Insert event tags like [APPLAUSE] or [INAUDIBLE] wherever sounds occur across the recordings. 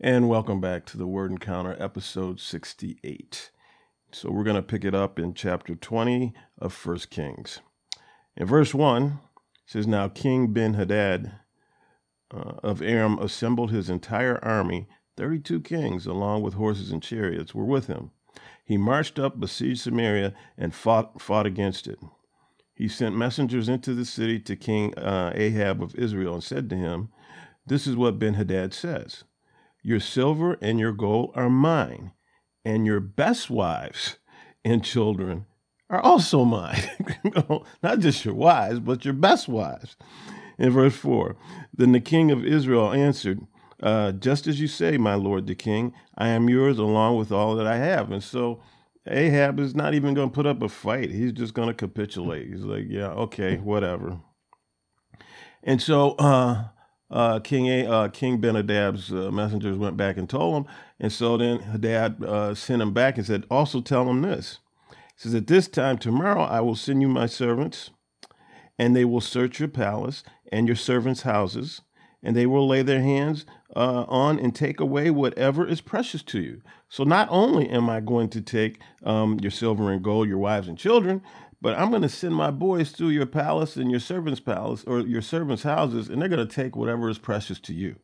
And welcome back to the Word Encounter, episode 68. So we're going to pick it up in chapter 20 of First Kings. In verse 1, it says, Now King Ben Hadad uh, of Aram assembled his entire army. 32 kings, along with horses and chariots, were with him. He marched up, besieged Samaria, and fought, fought against it. He sent messengers into the city to King uh, Ahab of Israel and said to him, This is what Ben Hadad says Your silver and your gold are mine, and your best wives [LAUGHS] and children are also mine. [LAUGHS] Not just your wives, but your best wives. In verse 4, then the king of Israel answered, uh, Just as you say, my lord the king, I am yours along with all that I have. And so Ahab is not even going to put up a fight. He's just going to capitulate. He's like, yeah, okay, whatever. And so uh, uh, King uh, King Ben-Hadad's uh, messengers went back and told him. And so then Hadad uh, sent him back and said, also tell him this. He says, at this time tomorrow I will send you my servants, and they will search your palace and your servants' houses, and they will lay their hands uh, on and take away whatever is precious to you. So not only am I going to take um, your silver and gold, your wives and children, but I'm going to send my boys through your palace and your servants' palace or your servants' houses, and they're going to take whatever is precious to you.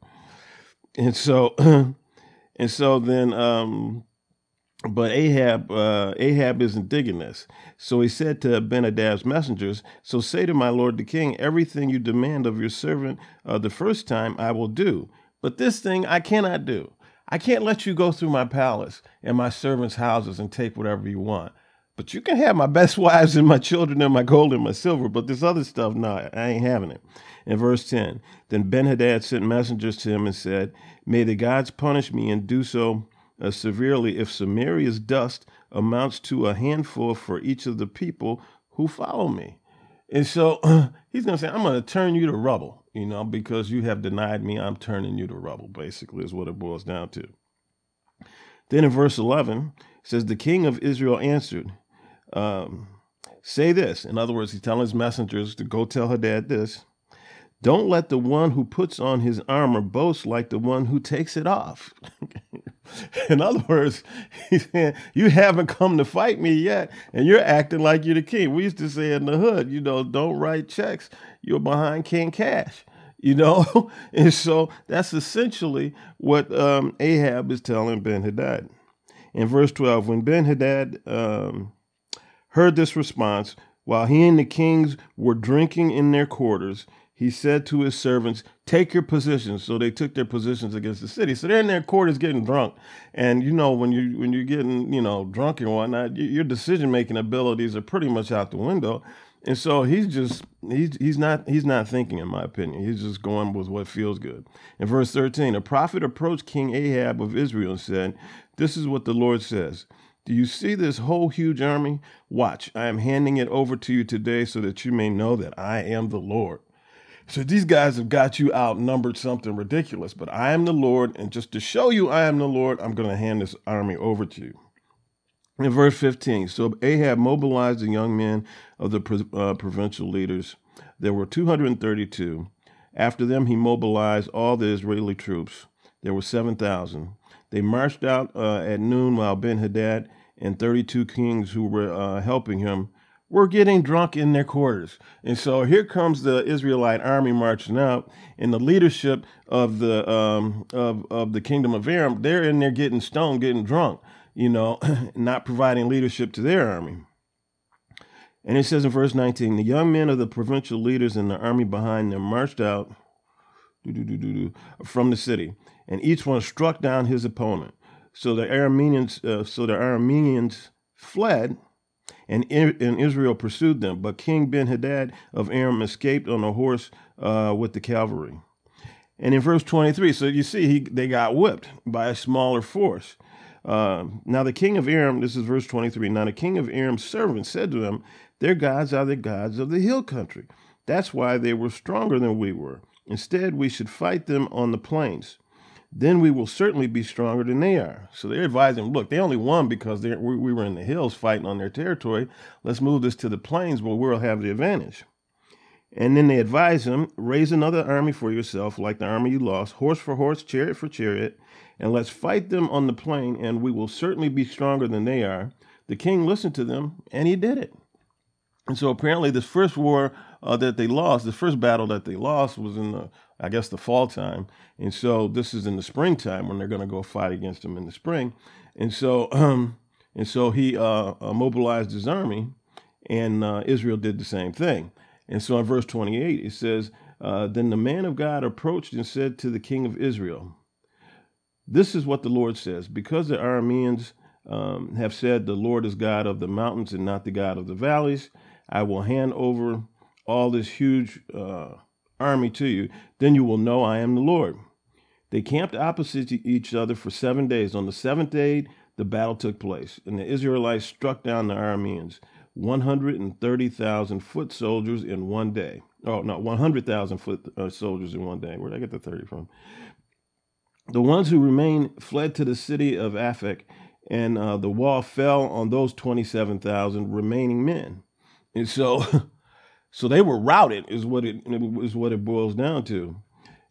And so, [CLEARS THROAT] and so then, um, but Ahab, uh, Ahab isn't digging this. So he said to Ben-Hadad's messengers, "So say to my lord the king, everything you demand of your servant uh, the first time, I will do. But this thing I cannot do. I can't let you go through my palace and my servants' houses and take whatever you want. But you can have my best [LAUGHS] wives and my children and my gold and my silver. But this other stuff, no, I ain't having it. In verse 10, then Ben Hadad sent messengers to him and said, May the gods punish me and do so uh, severely if Samaria's dust amounts to a handful for each of the people who follow me. And so [CLEARS THROAT] he's going to say, I'm going to turn you to rubble, you know, because you have denied me. I'm turning you to rubble, basically, is what it boils down to. Then in verse 11, it says, The king of Israel answered, um, Say this. In other words, he's telling his messengers to go tell Hadad this. Don't let the one who puts on his armor boast like the one who takes it off. [LAUGHS] In other words, [LAUGHS] he's saying, You haven't come to fight me yet, and you're acting like you're the king. We used to say in the hood, you know, don't write checks. You're behind King Cash, you know? [LAUGHS] and so that's essentially what um, Ahab is telling Ben Hadad. In verse 12, when Ben Hadad um, heard this response, while he and the kings were drinking in their quarters, he said to his servants, Take your positions. So they took their positions against the city. So they're in their quarters getting drunk. And you know, when you when you're getting, you know, drunk and whatnot, your decision making abilities are pretty much out the window. And so he's just he's he's not he's not thinking, in my opinion. He's just going with what feels good. In verse 13, a prophet approached King Ahab of Israel and said, This is what the Lord says. Do you see this whole huge army? Watch, I am handing it over to you today so that you may know that I am the Lord. So these guys have got you outnumbered something ridiculous, but I am the Lord, and just to show you I am the Lord, I'm going to hand this army over to you. In verse 15, so Ahab mobilized the young men of the uh, provincial leaders. There were 232. After them, he mobilized all the Israeli troops. There were 7,000. They marched out uh, at noon while Ben Hadad and 32 kings who were uh, helping him were getting drunk in their quarters. And so here comes the Israelite army marching out, and the leadership of the um, of of the kingdom of Aram, they're in there getting stoned, getting drunk, you know, [CLEARS THROAT] not providing leadership to their army. And it says in verse 19, the young men of the provincial leaders and the army behind them marched out from the city, and each one struck down his opponent. So the Arameans, uh, so the Arameans fled and, and Israel pursued them. But King Ben Hadad of Aram escaped on a horse uh, with the cavalry. And in verse 23, so you see, he, they got whipped by a smaller force. Uh, now the king of Aram, this is verse 23. Now the king of Aram's servants said to them, Their gods are the gods of the hill country. That's why they were stronger than we were. Instead, we should fight them on the plains then we will certainly be stronger than they are. So they're advising, look, they only won because we, we were in the hills fighting on their territory. Let's move this to the plains where we'll have the advantage. And then they advise him, raise another army for yourself, like the army you lost, horse for horse, chariot for chariot, and let's fight them on the plain, and we will certainly be stronger than they are. The king listened to them, and he did it. And so apparently, this first war uh, that they lost, the first battle that they lost was in the, I guess, the fall time. And so this is in the springtime when they're going to go fight against them in the spring. And so, um, and so he uh, uh, mobilized his army, and uh, Israel did the same thing. And so in verse 28, it says, uh, Then the man of God approached and said to the king of Israel, This is what the Lord says, because the Arameans um, have said, The Lord is God of the mountains and not the God of the valleys, I will hand over all this huge uh, army to you. Then you will know I am the Lord. They camped opposite each other for seven days. On the seventh day, the battle took place, and the Israelites struck down the Arameans. 130,000 foot soldiers in one day. Oh, no, 100,000 foot uh, soldiers in one day. Where did I get the 30 from? The ones who remained fled to the city of Aphek, and uh, the wall fell on those 27,000 remaining men. And so, [LAUGHS] so they were routed, is what it is what it boils down to.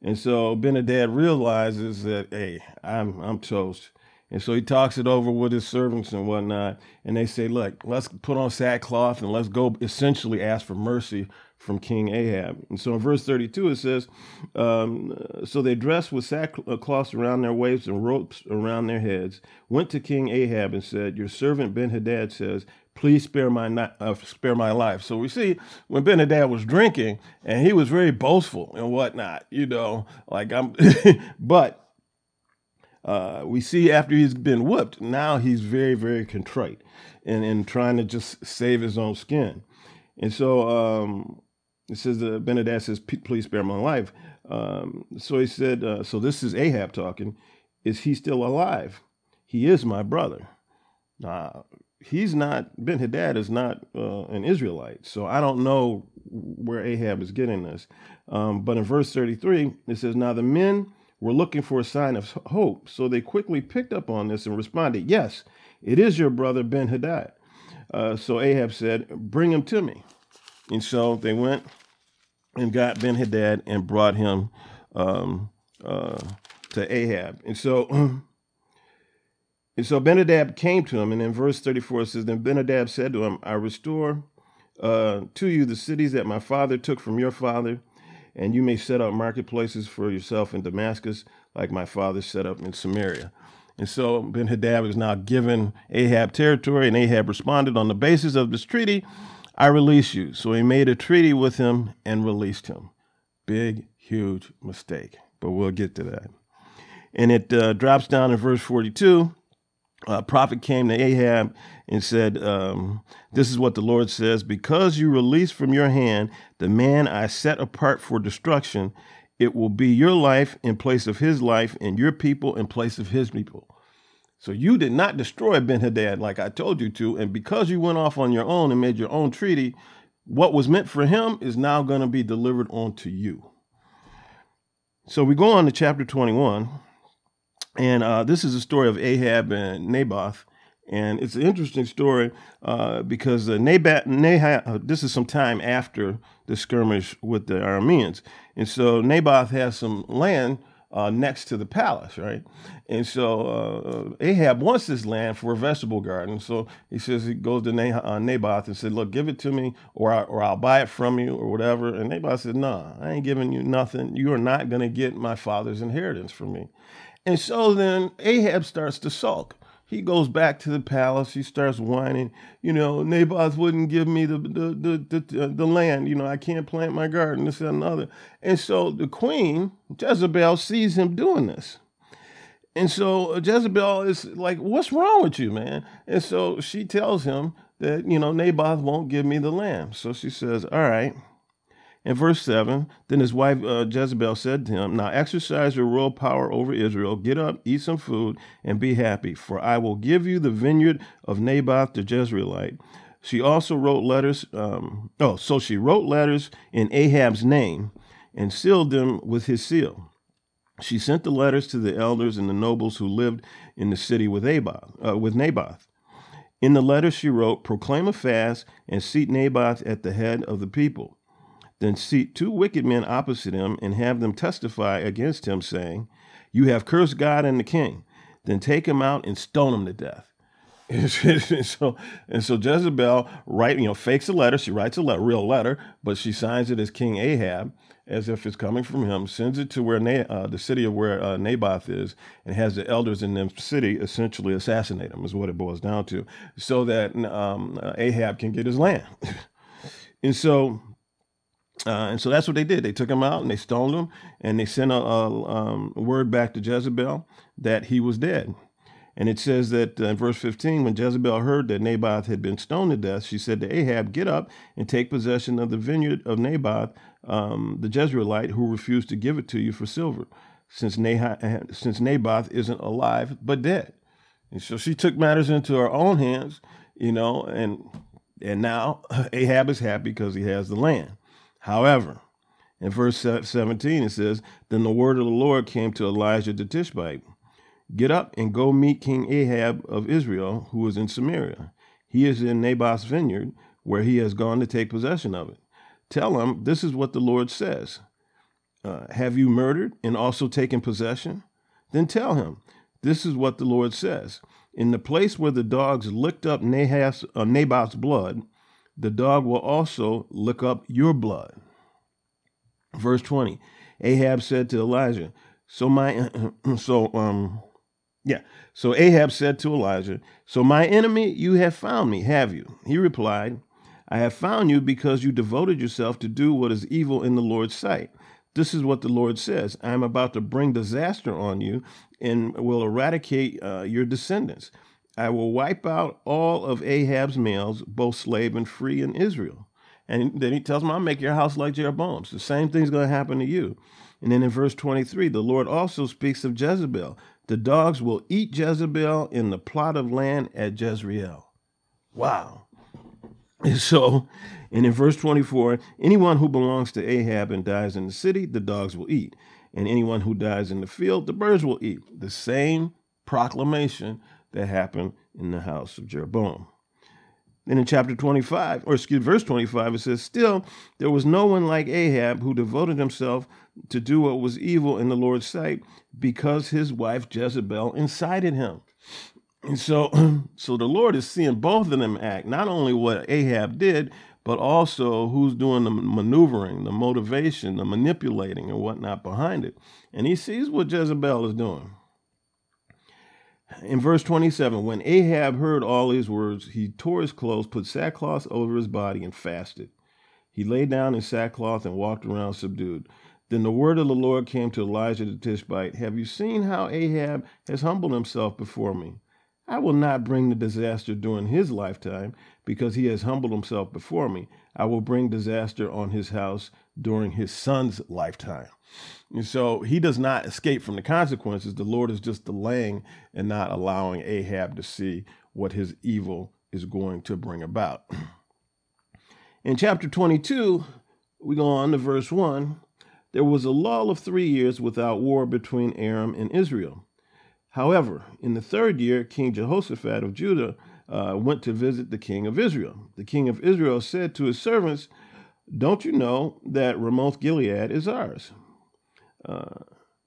And so Ben-Hadad realizes that, hey, I'm I'm toast. And so he talks it over with his servants and whatnot. And they say, look, let's put on sackcloth and let's go essentially ask for mercy from King Ahab. And so in verse 32, it says, um, So they dressed with sackcloths around their waists and ropes around their heads, went to King Ahab and said, Your servant Ben Hadad says, Please spare my uh, spare my life. So we see when Ben Hadad was drinking, and he was very boastful and whatnot, you know, like I'm, [LAUGHS] but uh, we see after he's been whooped, now he's very, very contrite and, and trying to just save his own skin. And so um, it says, uh, Ben-Hadad says, please spare my life. Um, so he said, uh, so this is Ahab talking. Is he still alive? He is my brother. Now, he's not, Ben-Hadad is not uh, an Israelite. So I don't know where Ahab is getting this. Um, but in verse 33, it says, now the men were looking for a sign of hope. So they quickly picked up on this and responded, Yes, it is your brother Ben Hadad. Uh, so Ahab said, Bring him to me. And so they went and got Ben Hadad and brought him um, uh, to Ahab. And so. [CLEARS THROAT] And so Ben-Hadad came to him, and in verse 34 it says, Then Ben-Hadad said to him, I restore uh, to you the cities that my father took from your father, and you may set up marketplaces for yourself in Damascus, like my father set up in Samaria. And so Ben Hadad was now given Ahab territory, and Ahab responded on the basis of this treaty, I release you. So he made a treaty with him and released him. Big, huge mistake, but we'll get to that. And it uh, drops down in verse 42 uh, prophet came to Ahab and said, um, This is what the Lord says Because you released from your hand the man I set apart for destruction, it will be your life in place of his life, and your people in place of his people. So you did not destroy Ben Hadad like I told you to. And because you went off on your own and made your own treaty, what was meant for him is now going to be delivered on to you. So we go on to chapter 21. And uh, this is a story of Ahab and Naboth. And it's an interesting story uh, because uh, Nabat, Nahab, uh, this is some time after the skirmish with the Arameans. And so Naboth has some land uh, next to the palace, right? And so uh, Ahab wants this land for a vegetable garden. So he says he goes to Naboth and said, "Look, give it to me, or I, or I'll buy it from you, or whatever." And Naboth said, "No, nah, I ain't giving you nothing. You are not going to get my father's inheritance from me." And so then Ahab starts to sulk. He goes back to the palace. He starts whining. You know, Naboth wouldn't give me the the the the, the land. You know, I can't plant my garden. This and another. And so the queen Jezebel sees him doing this. And so Jezebel is like, "What's wrong with you, man?" And so she tells him that you know Naboth won't give me the land. So she says, "All right." In verse 7, then his wife uh, Jezebel said to him, Now exercise your royal power over Israel. Get up, eat some food, and be happy, for I will give you the vineyard of Naboth the Jezreelite. She also wrote letters. Um, oh, so she wrote letters in Ahab's name and sealed them with his seal. She sent the letters to the elders and the nobles who lived in the city with, Naboth, uh, with Naboth. In the letter she wrote, Proclaim a fast and seat Naboth at the head of the people. Then seat two wicked men opposite him and have them testify against him, saying, You have cursed God and the king. Then take him out and stone him to death. [LAUGHS] and so and so Jezebel write you know fakes a letter. She writes a real letter, but she signs it as King Ahab, as if it's coming from him. Sends it to where Na- uh, the city of where uh, Naboth is, and has the elders in the city essentially assassinate him. Is what it boils down to, so that um, Ahab can get his land. [LAUGHS] and so uh, and so that's what they did. They took him out and they stoned him, and they sent a, a um, word back to Jezebel that he was dead. And it says that uh, in verse 15, when Jezebel heard that Naboth had been stoned to death, she said to Ahab, Get up and take possession of the vineyard of Naboth, um, the Jezreelite, who refused to give it to you for silver, since, Nah- since Naboth isn't alive but dead. And so she took matters into her own hands, you know, and and now [LAUGHS] Ahab is happy because he has the land. However, in verse 17, it says, Then the word of the Lord came to Elijah the Tishbite Get up and go meet King Ahab of Israel, who is in Samaria. He is in Naboth's vineyard, where he has gone to take possession of it. Tell him, This is what the Lord says uh, Have you murdered and also taken possession? Then tell him, This is what the Lord says. In the place where the dogs licked up uh, Naboth's blood, the dog will also lick up your blood. Verse 20 Ahab said to Elijah, So my, [CLEARS THROAT] so, um, yeah. So Ahab said to Elijah, So my enemy, you have found me, have you? He replied, I have found you because you devoted yourself to do what is evil in the Lord's sight. This is what the Lord says I am about to bring disaster on you and will eradicate uh, your descendants. I will wipe out all of Ahab's males, both slave and free in Israel. And then he tells him, I'll make your house like Jeroboam's. The same thing's going to happen to you. And then in verse 23, the Lord also speaks of Jezebel. The dogs will eat Jezebel in the plot of land at Jezreel. Wow. And so, and in verse 24, anyone who belongs to Ahab and dies in the city, the dogs will eat. And anyone who dies in the field, the birds will eat. The same proclamation that happened in the house of Jeroboam. Then in chapter 25, or excuse verse 25, it says, Still, there was no one like Ahab who devoted himself to do what was evil in the Lord's sight because his wife Jezebel incited him. And so, [CLEARS THROAT] so the Lord is seeing both of them act, not only what Ahab did, but also who's doing the maneuvering, the motivation, the manipulating, and whatnot behind it. And he sees what Jezebel is doing. In verse 27, when Ahab heard all these words, he tore his clothes, put sackcloth over his body, and fasted. He lay down in sackcloth and walked around subdued. Then the word of the Lord came to Elijah the Tishbite Have you seen how Ahab has humbled himself before me? I will not bring the disaster during his lifetime, because he has humbled himself before me. I will bring disaster on his house during his son's lifetime. And so he does not escape from the consequences. The Lord is just delaying and not allowing Ahab to see what his evil is going to bring about. [CLEARS THROAT] In chapter 22, we go on to verse 1. There was a lull of three years without war between Aram and Israel. However, in the third year, King Jehoshaphat of Judah uh, went to visit the king of Israel. The king of Israel said to his servants, Don't you know that Ramoth Gilead is ours? Uh,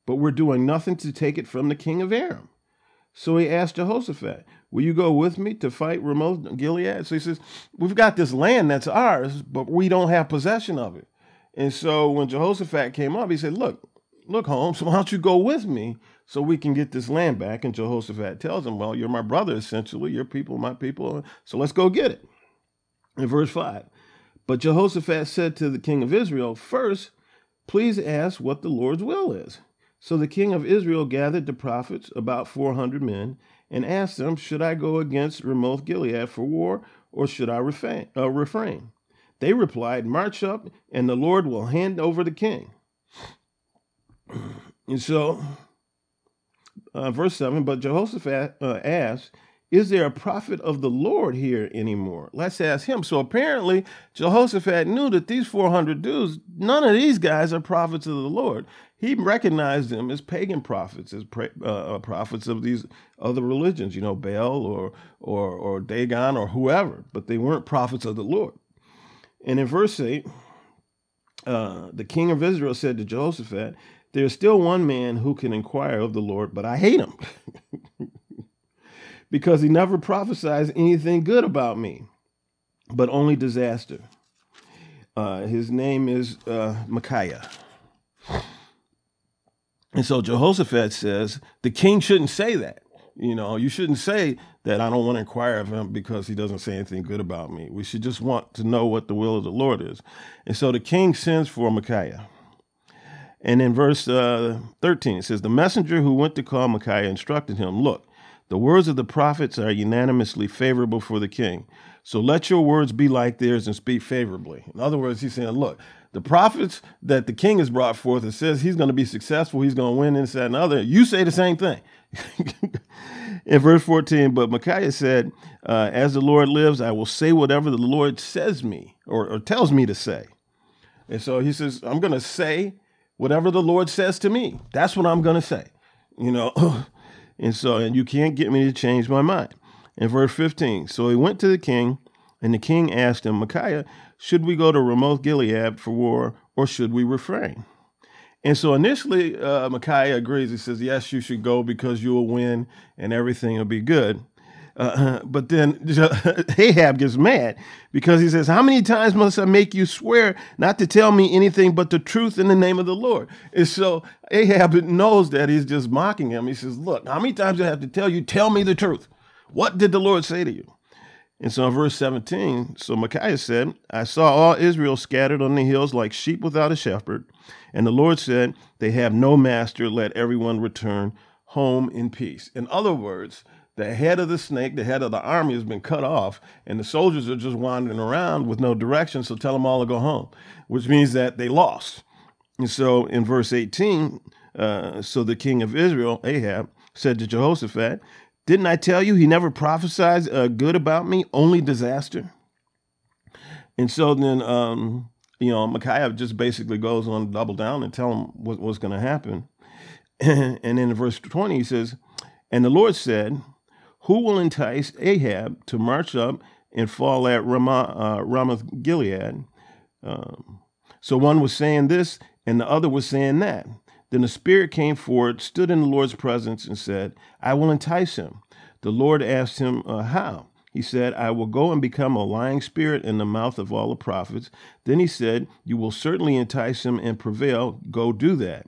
but we're doing nothing to take it from the king of Aram. So he asked Jehoshaphat, Will you go with me to fight Ramoth Gilead? So he says, We've got this land that's ours, but we don't have possession of it. And so when Jehoshaphat came up, he said, Look, look, homes, why don't you go with me so we can get this land back? And Jehoshaphat tells him, Well, you're my brother, essentially. Your people, my people. So let's go get it. In verse 5. But Jehoshaphat said to the king of Israel, First, Please ask what the Lord's will is. So the king of Israel gathered the prophets, about 400 men, and asked them, Should I go against Ramoth Gilead for war, or should I refrain? Uh, refrain? They replied, March up, and the Lord will hand over the king. And so, uh, verse 7 But Jehoshaphat uh, asked, is there a prophet of the Lord here anymore? Let's ask him. So apparently, Jehoshaphat knew that these 400 dudes, none of these guys are prophets of the Lord. He recognized them as pagan prophets, as uh, uh, prophets of these other religions, you know, Baal or, or, or Dagon or whoever, but they weren't prophets of the Lord. And in verse 8, uh, the king of Israel said to Jehoshaphat, There's still one man who can inquire of the Lord, but I hate him [LAUGHS] because he never prophesies anything good about me, but only disaster. Uh, his name is uh, Micaiah. And so Jehoshaphat says the king shouldn't say that. You know, you shouldn't say that I don't want to inquire of him because he doesn't say anything good about me. We should just want to know what the will of the Lord is. And so the king sends for Micaiah. And in verse uh, 13, it says, The messenger who went to call Micaiah instructed him, Look, the words of the prophets are unanimously favorable for the king. So let your words be like theirs and speak favorably. In other words, he's saying, Look, the prophets that the king has brought forth, and says he's going to be successful, he's going to win this, that, and other. You say the same thing. [LAUGHS] in verse 14, but Micaiah said, uh, As the Lord lives, I will say whatever the Lord says me or, or tells me to say. And so he says, I'm going to say whatever the Lord says to me. That's what I'm going to say. You know, [LAUGHS] and so, and you can't get me to change my mind. In verse 15, so he went to the king, and the king asked him, Micaiah, should we go to Ramoth Gilead for war, or should we refrain? And so initially, uh, Micaiah agrees. He says, Yes, you should go because you will win and everything will be good. Uh, but then [LAUGHS] Ahab gets mad because he says, How many times must I make you swear not to tell me anything but the truth in the name of the Lord? And so Ahab knows that he's just mocking him. He says, Look, how many times do I have to tell you, tell me the truth? What did the Lord say to you? And so in verse 17, so Micaiah said, I saw all Israel scattered on the hills like sheep without a shepherd. And the Lord said, They have no master, let everyone return home in peace. In other words, the head of the snake, the head of the army has been cut off, and the soldiers are just wandering around with no direction, so tell them all to go home, which means that they lost. And so in verse 18, uh, so the king of Israel, Ahab, said to Jehoshaphat, didn't I tell you he never prophesied uh, good about me, only disaster? And so then, um, you know, Micaiah just basically goes on to double down and tell him what, what's going to happen. [CLEARS THROAT] and then in verse 20, he says, And the Lord said, Who will entice Ahab to march up and fall at Ramah, uh, Ramoth Gilead? Um, so one was saying this, and the other was saying that. Then the Spirit came forward, stood in the Lord's presence, and said, I will entice him. The Lord asked him, uh, How? He said, I will go and become a lying spirit in the mouth of all the prophets. Then he said, You will certainly entice him and prevail. Go do that.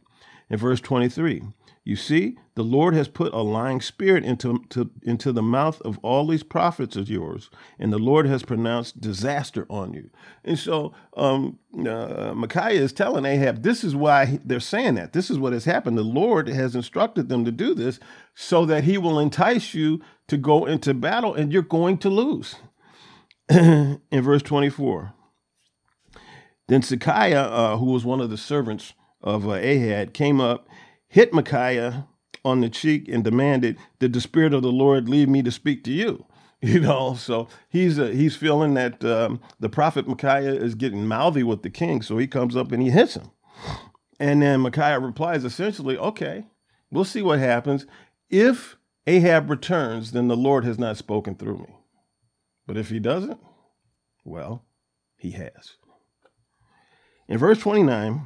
In verse 23, you see, the Lord has put a lying spirit into, to, into the mouth of all these prophets of yours, and the Lord has pronounced disaster on you. And so um, uh, Micaiah is telling Ahab, this is why they're saying that. This is what has happened. The Lord has instructed them to do this so that he will entice you to go into battle, and you're going to lose. [CLEARS THROAT] In verse 24, then Zedekiah, uh, who was one of the servants of uh, Ahab, came up hit Micaiah on the cheek and demanded, Did the Spirit of the Lord lead me to speak to you? [LAUGHS] You know, so he's uh, he's feeling that um, the prophet Micaiah is getting mouthy with the king, so he comes up and he hits him. And then Micaiah replies essentially, Okay, we'll see what happens. If Ahab returns, then the Lord has not spoken through me. But if he doesn't, well, he has. In verse 29,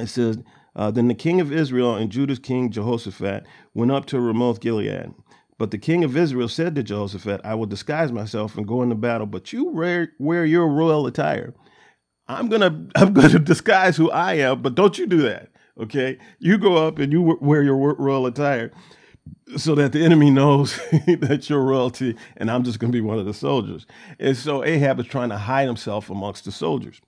it says, uh, then the king of Israel and Judah's king Jehoshaphat went up to Ramoth Gilead. But the king of Israel said to Jehoshaphat, I will disguise myself and go into battle, but you wear, wear your royal attire. I'm gonna [LAUGHS] I'm gonna disguise who I am, but don't you do that. Okay, you go up and you wear your royal attire, so that the enemy knows [LAUGHS] that you're royalty, and I'm just gonna be one of the soldiers. And so Ahab is trying to hide himself amongst the soldiers.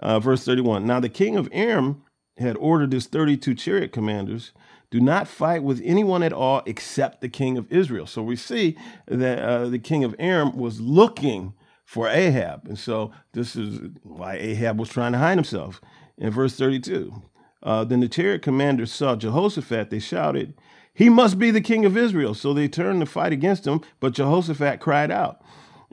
Uh, verse 31. Now the king of Aram had ordered his 32 chariot commanders do not fight with anyone at all except the king of Israel. So we see that uh, the king of Aram was looking for Ahab. And so this is why Ahab was trying to hide himself. In verse 32, uh, then the chariot commanders saw Jehoshaphat. They shouted, He must be the king of Israel. So they turned to fight against him, but Jehoshaphat cried out.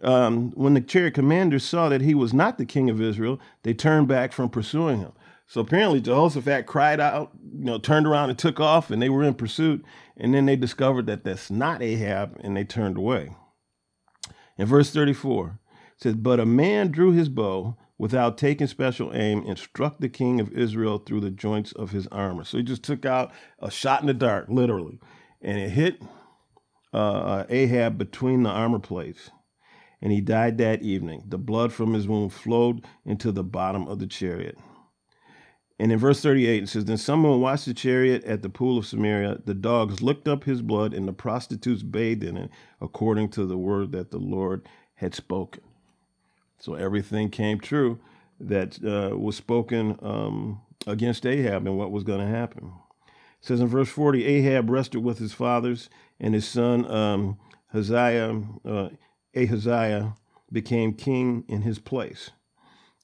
Um, when the chariot commanders saw that he was not the king of Israel, they turned back from pursuing him. So apparently Jehoshaphat cried out, you know, turned around and took off, and they were in pursuit. And then they discovered that that's not Ahab, and they turned away. In verse 34, it says, But a man drew his bow, without taking special aim and struck the king of Israel through the joints of his armor. So he just took out a shot in the dark, literally, and it hit uh, Ahab between the armor plates. And he died that evening. The blood from his wound flowed into the bottom of the chariot. And in verse 38, it says, Then someone washed the chariot at the pool of Samaria. The dogs licked up his blood, and the prostitutes bathed in it, according to the word that the Lord had spoken. So everything came true that uh, was spoken um, against Ahab and what was going to happen. It says in verse 40 Ahab rested with his fathers, and his son um, Hazael, uh, Ahaziah became king in his place.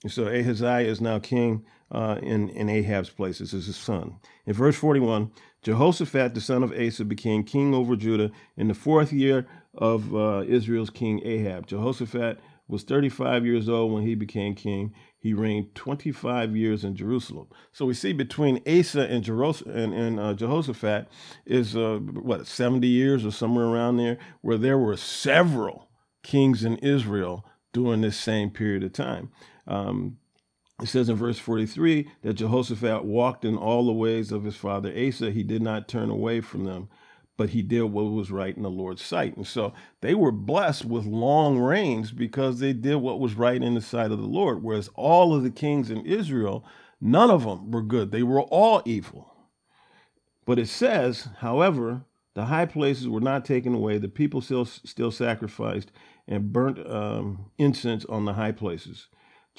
And so Ahaziah is now king uh, in, in Ahab's place. Is his son. In verse 41, Jehoshaphat, the son of Asa, became king over Judah in the fourth year of uh, Israel's king Ahab. Jehoshaphat was 35 years old when he became king. He reigned 25 years in Jerusalem. So we see between Asa and, Jeros- and, and uh, Jehoshaphat is, uh, what, 70 years or somewhere around there, where there were several kings in Israel during this same period of time. Um, it says in verse 43 that Jehoshaphat walked in all the ways of his father Asa. He did not turn away from them, but he did what was right in the Lord's sight. And so they were blessed with long reigns because they did what was right in the sight of the Lord. Whereas all of the kings in Israel, none of them were good, they were all evil. But it says, however, the high places were not taken away. The people still, still sacrificed and burnt um, incense on the high places.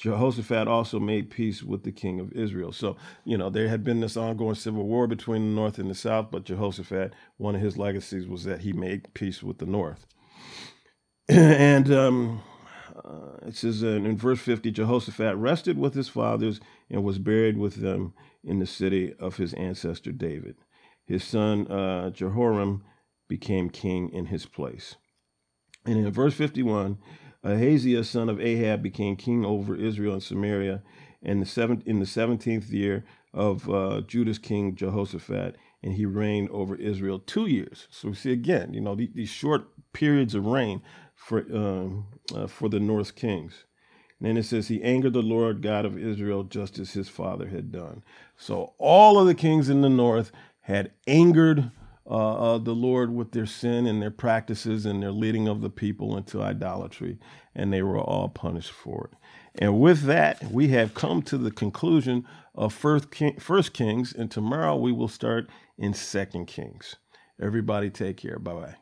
Jehoshaphat also made peace with the king of Israel. So, you know, there had been this ongoing civil war between the north and the south, but Jehoshaphat, one of his legacies was that he made peace with the north. [CLEARS THROAT] and um, uh, it says in, in verse 50 Jehoshaphat rested with his fathers and was buried with them in the city of his ancestor David. His son uh, Jehoram became king in his place. And in verse 51, Ahaziah, son of Ahab, became king over Israel and Samaria in the, seventh, in the 17th year of uh, Judah's king Jehoshaphat, and he reigned over Israel two years. So we see again, you know, these, these short periods of reign for, um, uh, for the north kings. And then it says, He angered the Lord God of Israel just as his father had done. So all of the kings in the north had angered uh, uh, the Lord with their sin and their practices and their leading of the people into idolatry, and they were all punished for it. And with that, we have come to the conclusion of First, King, First Kings, and tomorrow we will start in Second Kings. Everybody, take care. Bye bye.